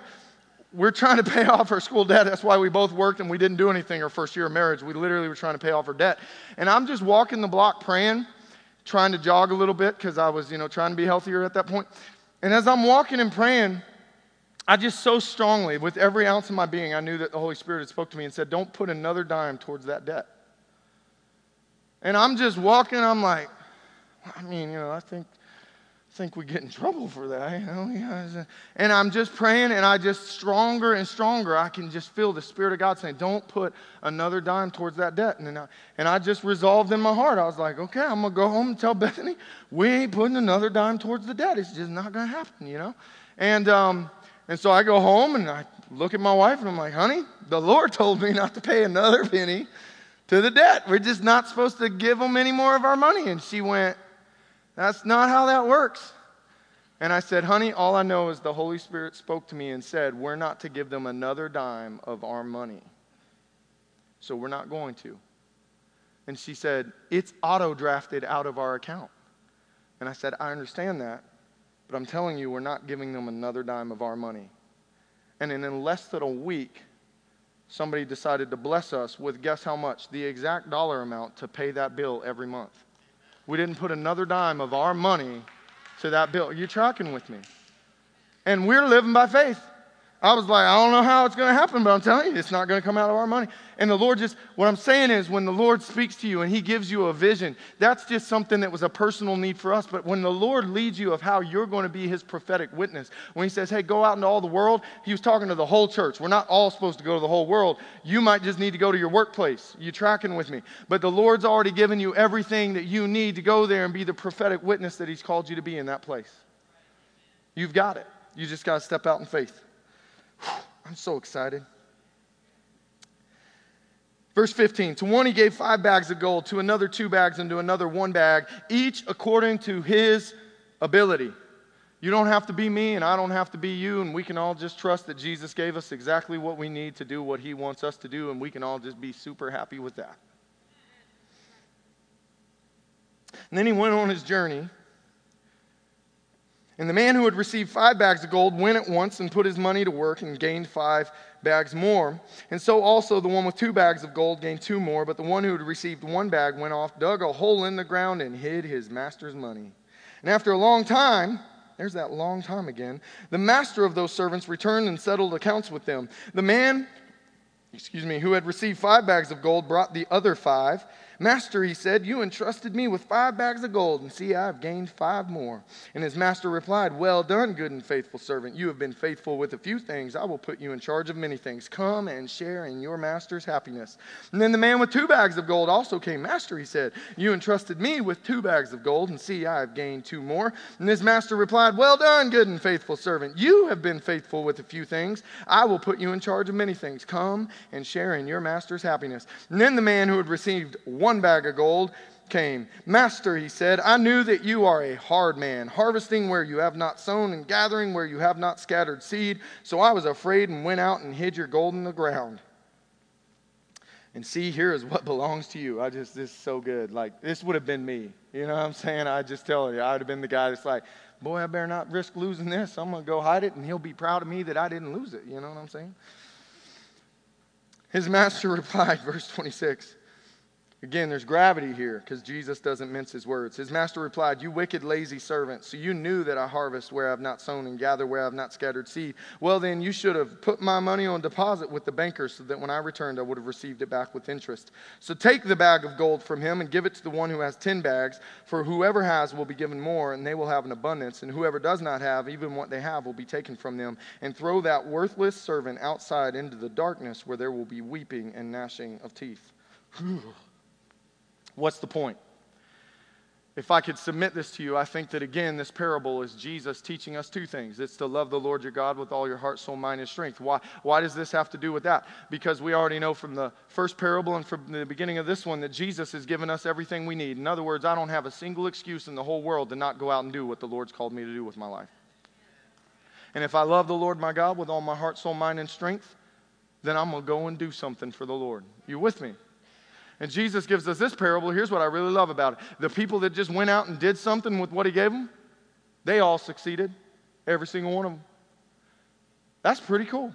we're trying to pay off our school debt. That's why we both worked and we didn't do anything our first year of marriage. We literally were trying to pay off our debt. And I'm just walking the block praying trying to jog a little bit because I was, you know, trying to be healthier at that point. And as I'm walking and praying, I just so strongly, with every ounce of my being, I knew that the Holy Spirit had spoke to me and said, "Don't put another dime towards that debt." And I'm just walking. I'm like, I mean, you know, I think think we get in trouble for that. And I'm just praying, and I just stronger and stronger. I can just feel the Spirit of God saying, Don't put another dime towards that debt. And I, and I just resolved in my heart. I was like, Okay, I'm going to go home and tell Bethany, we ain't putting another dime towards the debt. It's just not going to happen, you know? And, um, and so I go home and I look at my wife, and I'm like, Honey, the Lord told me not to pay another penny to the debt. We're just not supposed to give them any more of our money. And she went, that's not how that works. And I said, Honey, all I know is the Holy Spirit spoke to me and said, We're not to give them another dime of our money. So we're not going to. And she said, It's auto drafted out of our account. And I said, I understand that, but I'm telling you, we're not giving them another dime of our money. And in less than a week, somebody decided to bless us with guess how much? The exact dollar amount to pay that bill every month. We didn't put another dime of our money to that bill. Are you tracking with me? And we're living by faith. I was like, I don't know how it's going to happen, but I'm telling you, it's not going to come out of our money. And the Lord just, what I'm saying is, when the Lord speaks to you and He gives you a vision, that's just something that was a personal need for us. But when the Lord leads you of how you're going to be His prophetic witness, when He says, hey, go out into all the world, He was talking to the whole church. We're not all supposed to go to the whole world. You might just need to go to your workplace. You tracking with me? But the Lord's already given you everything that you need to go there and be the prophetic witness that He's called you to be in that place. You've got it. You just got to step out in faith. I'm so excited. Verse 15 To one he gave five bags of gold, to another two bags, and to another one bag, each according to his ability. You don't have to be me, and I don't have to be you, and we can all just trust that Jesus gave us exactly what we need to do what he wants us to do, and we can all just be super happy with that. And then he went on his journey. And the man who had received five bags of gold went at once and put his money to work and gained five bags more. And so also the one with two bags of gold gained two more, but the one who had received one bag went off, dug a hole in the ground, and hid his master's money. And after a long time, there's that long time again, the master of those servants returned and settled accounts with them. The man, excuse me, who had received five bags of gold brought the other five. Master, he said, you entrusted me with five bags of gold, and see, I have gained five more. And his master replied, Well done, good and faithful servant. You have been faithful with a few things. I will put you in charge of many things. Come and share in your master's happiness. And then the man with two bags of gold also came. Master, he said, You entrusted me with two bags of gold, and see, I have gained two more. And his master replied, Well done, good and faithful servant. You have been faithful with a few things. I will put you in charge of many things. Come and share in your master's happiness. And then the man who had received one bag of gold came. Master, he said, I knew that you are a hard man, harvesting where you have not sown and gathering where you have not scattered seed. So I was afraid and went out and hid your gold in the ground. And see, here is what belongs to you. I just, this is so good. Like, this would have been me. You know what I'm saying? I just tell you, I would have been the guy that's like, boy, I better not risk losing this. I'm going to go hide it, and he'll be proud of me that I didn't lose it. You know what I'm saying? His master replied, verse 26. Again, there's gravity here because Jesus doesn't mince his words. His master replied, You wicked, lazy servant, so you knew that I harvest where I've not sown and gather where I've not scattered seed. Well, then you should have put my money on deposit with the banker so that when I returned, I would have received it back with interest. So take the bag of gold from him and give it to the one who has ten bags, for whoever has will be given more, and they will have an abundance, and whoever does not have, even what they have, will be taken from them. And throw that worthless servant outside into the darkness where there will be weeping and gnashing of teeth. What's the point? If I could submit this to you, I think that again, this parable is Jesus teaching us two things. It's to love the Lord your God with all your heart, soul, mind, and strength. Why, why does this have to do with that? Because we already know from the first parable and from the beginning of this one that Jesus has given us everything we need. In other words, I don't have a single excuse in the whole world to not go out and do what the Lord's called me to do with my life. And if I love the Lord my God with all my heart, soul, mind, and strength, then I'm going to go and do something for the Lord. You with me? And Jesus gives us this parable. Here's what I really love about it the people that just went out and did something with what he gave them, they all succeeded. Every single one of them. That's pretty cool.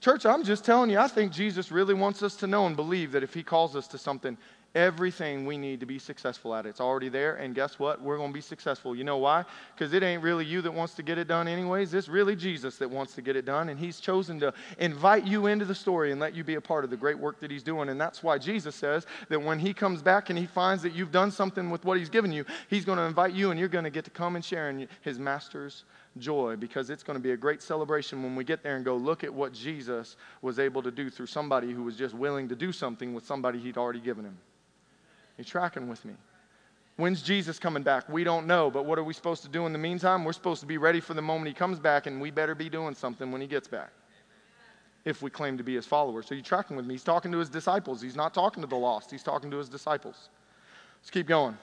Church, I'm just telling you, I think Jesus really wants us to know and believe that if he calls us to something, everything we need to be successful at. It's already there, and guess what? We're going to be successful. You know why? Because it ain't really you that wants to get it done, anyways. It's really Jesus that wants to get it done, and He's chosen to invite you into the story and let you be a part of the great work that He's doing. And that's why Jesus says that when He comes back and He finds that you've done something with what He's given you, He's going to invite you, and you're going to get to come and share in His Master's joy because it's going to be a great celebration when we get there and go look at what Jesus was able to do through somebody who was just willing to do something with somebody He'd already given Him. You tracking with me? When's Jesus coming back? We don't know, but what are we supposed to do in the meantime? We're supposed to be ready for the moment he comes back, and we better be doing something when he gets back if we claim to be his followers. So you tracking with me? He's talking to his disciples. He's not talking to the lost, he's talking to his disciples. Let's keep going.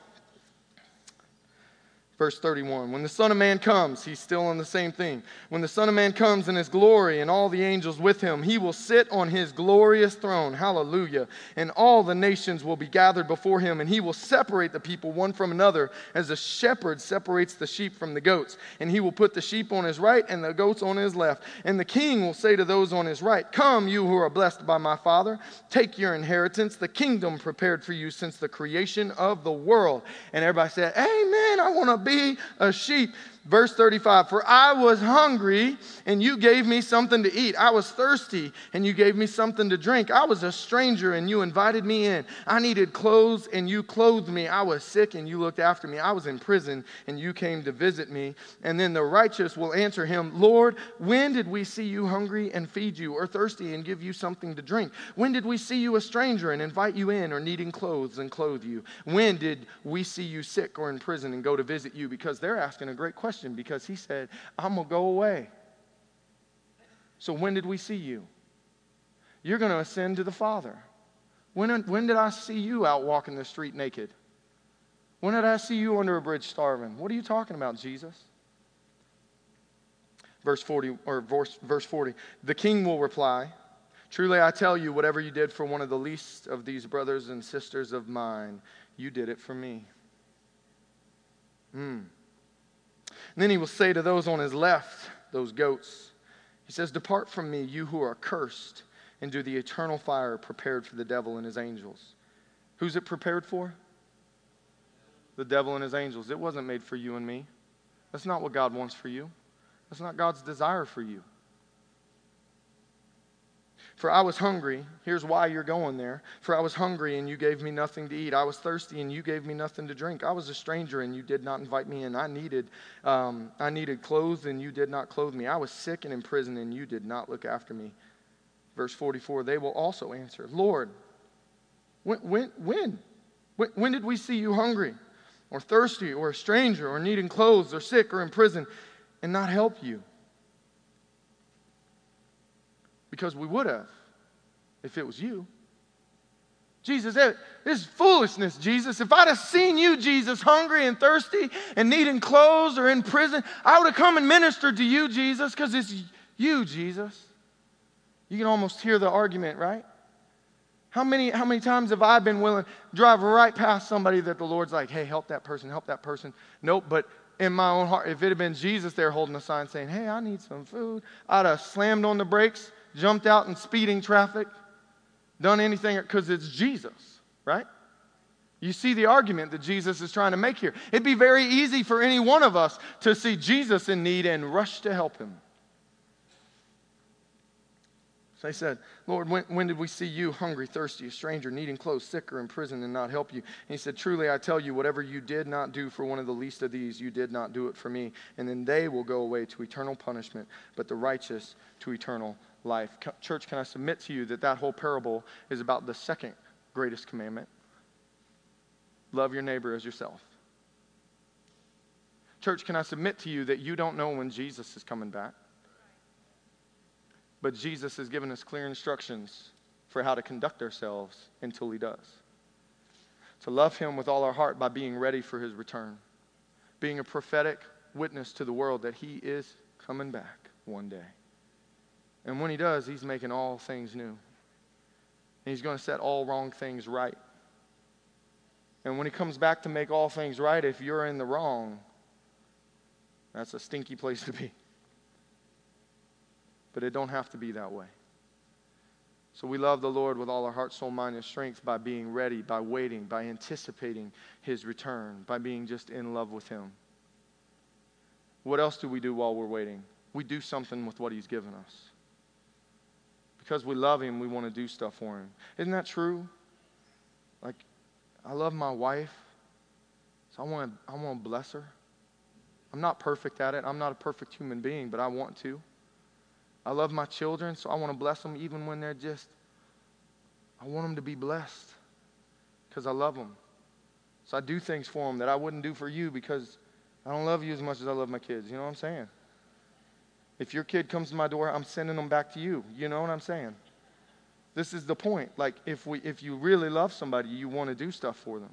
Verse 31 When the Son of Man comes, he's still on the same thing. When the Son of Man comes in his glory and all the angels with him, he will sit on his glorious throne. Hallelujah. And all the nations will be gathered before him, and he will separate the people one from another as a shepherd separates the sheep from the goats. And he will put the sheep on his right and the goats on his left. And the king will say to those on his right, Come, you who are blessed by my Father, take your inheritance, the kingdom prepared for you since the creation of the world. And everybody said, Amen. I want to be a sheep Verse 35 For I was hungry, and you gave me something to eat. I was thirsty, and you gave me something to drink. I was a stranger, and you invited me in. I needed clothes, and you clothed me. I was sick, and you looked after me. I was in prison, and you came to visit me. And then the righteous will answer him Lord, when did we see you hungry and feed you, or thirsty and give you something to drink? When did we see you a stranger and invite you in, or needing clothes and clothe you? When did we see you sick or in prison and go to visit you? Because they're asking a great question question because he said, I'm going to go away. So when did we see you? You're going to ascend to the Father. When, when did I see you out walking the street naked? When did I see you under a bridge starving? What are you talking about, Jesus? Verse 40 or verse, verse 40. The king will reply, Truly I tell you, whatever you did for one of the least of these brothers and sisters of mine, you did it for me. Hmm. And then he will say to those on his left, those goats, He says, Depart from me, you who are cursed, into the eternal fire prepared for the devil and his angels. Who's it prepared for? The devil and his angels. It wasn't made for you and me. That's not what God wants for you. That's not God's desire for you. For I was hungry. Here's why you're going there. For I was hungry and you gave me nothing to eat. I was thirsty and you gave me nothing to drink. I was a stranger and you did not invite me in. I needed, um, I needed clothes and you did not clothe me. I was sick and in prison and you did not look after me. Verse 44 They will also answer, Lord, when, when, when? When, when did we see you hungry or thirsty or a stranger or needing clothes or sick or in prison and not help you? Because we would have if it was you. Jesus, this is foolishness, Jesus. If I'd have seen you, Jesus, hungry and thirsty and needing clothes or in prison, I would have come and ministered to you, Jesus, because it's you, Jesus. You can almost hear the argument, right? How many, how many times have I been willing to drive right past somebody that the Lord's like, hey, help that person, help that person? Nope, but in my own heart, if it had been Jesus there holding a sign saying, hey, I need some food, I'd have slammed on the brakes jumped out in speeding traffic, done anything because it's Jesus, right? You see the argument that Jesus is trying to make here. It'd be very easy for any one of us to see Jesus in need and rush to help him. So they said, Lord, when, when, did we see you hungry, thirsty, a stranger, needing clothes, sick, or in prison, and not help you? And he said, Truly, I tell you, whatever you did not do for one of the least of these, you did not do it for me. And then they will go away to eternal punishment, but the righteous to eternal life. Church, can I submit to you that that whole parable is about the second greatest commandment? Love your neighbor as yourself. Church, can I submit to you that you don't know when Jesus is coming back? But Jesus has given us clear instructions for how to conduct ourselves until he does. To love him with all our heart by being ready for his return, being a prophetic witness to the world that he is coming back one day. And when he does, he's making all things new. And he's going to set all wrong things right. And when he comes back to make all things right, if you're in the wrong, that's a stinky place to be. But it don't have to be that way. So we love the Lord with all our heart, soul, mind, and strength by being ready, by waiting, by anticipating his return, by being just in love with him. What else do we do while we're waiting? We do something with what he's given us because we love him, we want to do stuff for him. Isn't that true? Like, I love my wife, so I want to, I want to bless her. I'm not perfect at it. I'm not a perfect human being, but I want to. I love my children, so I want to bless them even when they're just, I want them to be blessed because I love them. So I do things for them that I wouldn't do for you because I don't love you as much as I love my kids. You know what I'm saying? If your kid comes to my door, I'm sending them back to you. You know what I'm saying? This is the point. Like, if, we, if you really love somebody, you want to do stuff for them.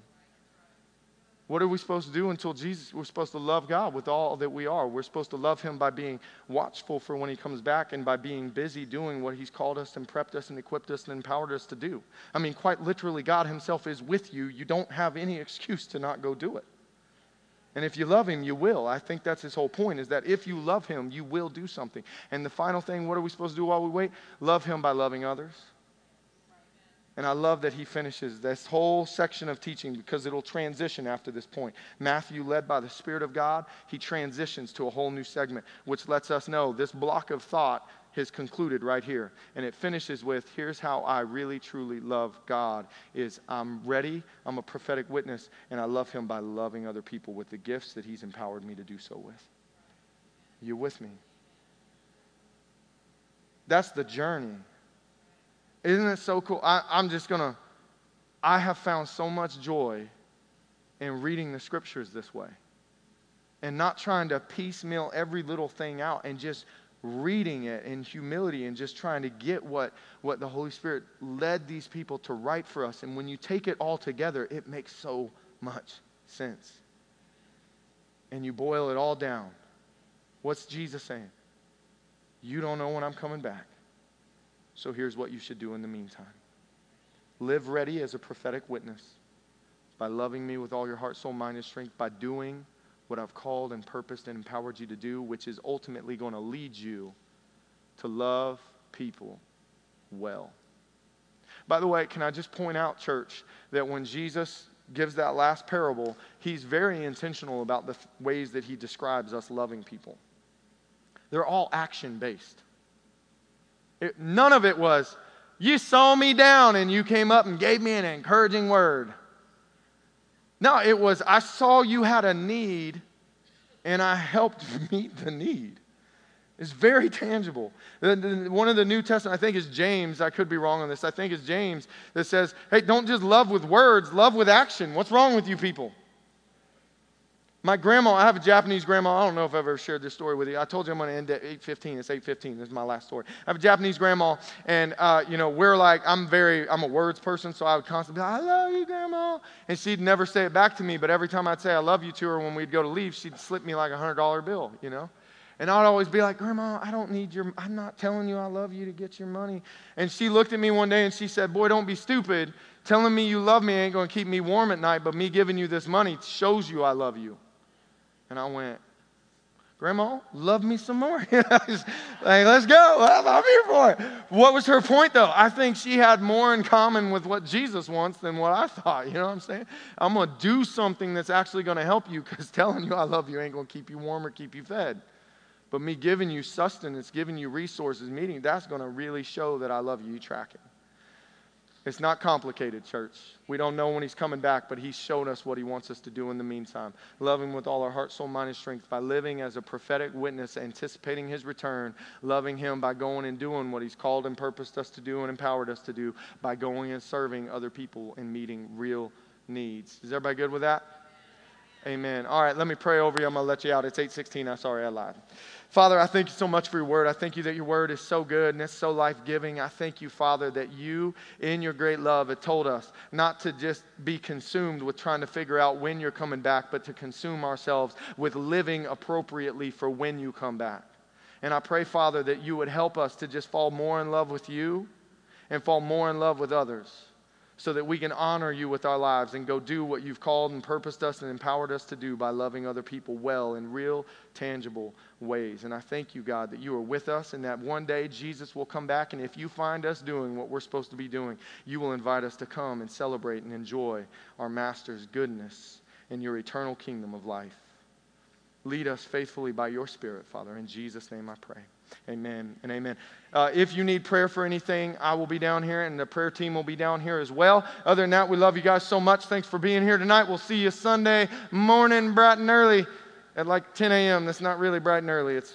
What are we supposed to do until Jesus? We're supposed to love God with all that we are. We're supposed to love Him by being watchful for when He comes back and by being busy doing what He's called us and prepped us and equipped us and empowered us to do. I mean, quite literally, God Himself is with you. You don't have any excuse to not go do it. And if you love him, you will. I think that's his whole point is that if you love him, you will do something. And the final thing, what are we supposed to do while we wait? Love him by loving others. And I love that he finishes this whole section of teaching because it'll transition after this point. Matthew, led by the Spirit of God, he transitions to a whole new segment, which lets us know this block of thought has concluded right here. And it finishes with here's how I really truly love God is I'm ready, I'm a prophetic witness, and I love him by loving other people with the gifts that he's empowered me to do so with. You with me? That's the journey. Isn't it so cool? I, I'm just going to, I have found so much joy in reading the scriptures this way and not trying to piecemeal every little thing out and just reading it in humility and just trying to get what, what the Holy Spirit led these people to write for us. And when you take it all together, it makes so much sense. And you boil it all down. What's Jesus saying? You don't know when I'm coming back. So here's what you should do in the meantime live ready as a prophetic witness by loving me with all your heart, soul, mind, and strength, by doing what I've called and purposed and empowered you to do, which is ultimately going to lead you to love people well. By the way, can I just point out, church, that when Jesus gives that last parable, he's very intentional about the ways that he describes us loving people. They're all action based. none of it was, you saw me down and you came up and gave me an encouraging word. No, it was, I saw you had a need and I helped meet the need. It's very tangible. One of the New Testament, I think, is James. I could be wrong on this. I think it's James that says, hey, don't just love with words, love with action. What's wrong with you people? My grandma, I have a Japanese grandma. I don't know if I've ever shared this story with you. I told you I'm going to end at 8:15. It's 8:15. This is my last story. I have a Japanese grandma, and uh, you know we're like I'm very I'm a words person, so I would constantly be like, I love you, grandma, and she'd never say it back to me. But every time I'd say I love you to her when we'd go to leave, she'd slip me like a hundred dollar bill, you know. And I'd always be like, Grandma, I don't need your, I'm not telling you I love you to get your money. And she looked at me one day and she said, Boy, don't be stupid. Telling me you love me ain't going to keep me warm at night, but me giving you this money shows you I love you. And I went, Grandma, love me some more. like, let's go. I'm here for it. What was her point, though? I think she had more in common with what Jesus wants than what I thought. You know what I'm saying? I'm going to do something that's actually going to help you because telling you I love you ain't going to keep you warm or keep you fed. But me giving you sustenance, giving you resources, meeting, that's going to really show that I love you. You track it. It's not complicated, church. We don't know when he's coming back, but he's shown us what he wants us to do in the meantime. Love him with all our heart, soul, mind, and strength by living as a prophetic witness, anticipating his return. Loving him by going and doing what he's called and purposed us to do and empowered us to do by going and serving other people and meeting real needs. Is everybody good with that? Amen. All right, let me pray over you. I'm going to let you out. It's 816. I'm sorry I lied. Father, I thank you so much for your word. I thank you that your word is so good and it's so life giving. I thank you, Father, that you, in your great love, have told us not to just be consumed with trying to figure out when you're coming back, but to consume ourselves with living appropriately for when you come back. And I pray, Father, that you would help us to just fall more in love with you and fall more in love with others so that we can honor you with our lives and go do what you've called and purposed us and empowered us to do by loving other people well in real, tangible ways. And I thank you, God, that you are with us and that one day Jesus will come back. And if you find us doing what we're supposed to be doing, you will invite us to come and celebrate and enjoy our Master's goodness in your eternal kingdom of life. Lead us faithfully by your Spirit, Father. In Jesus' name I pray. Amen and amen. Uh, if you need prayer for anything, I will be down here and the prayer team will be down here as well. Other than that, we love you guys so much. Thanks for being here tonight. We'll see you Sunday morning, bright and early at like 10 a.m. That's not really bright and early. It's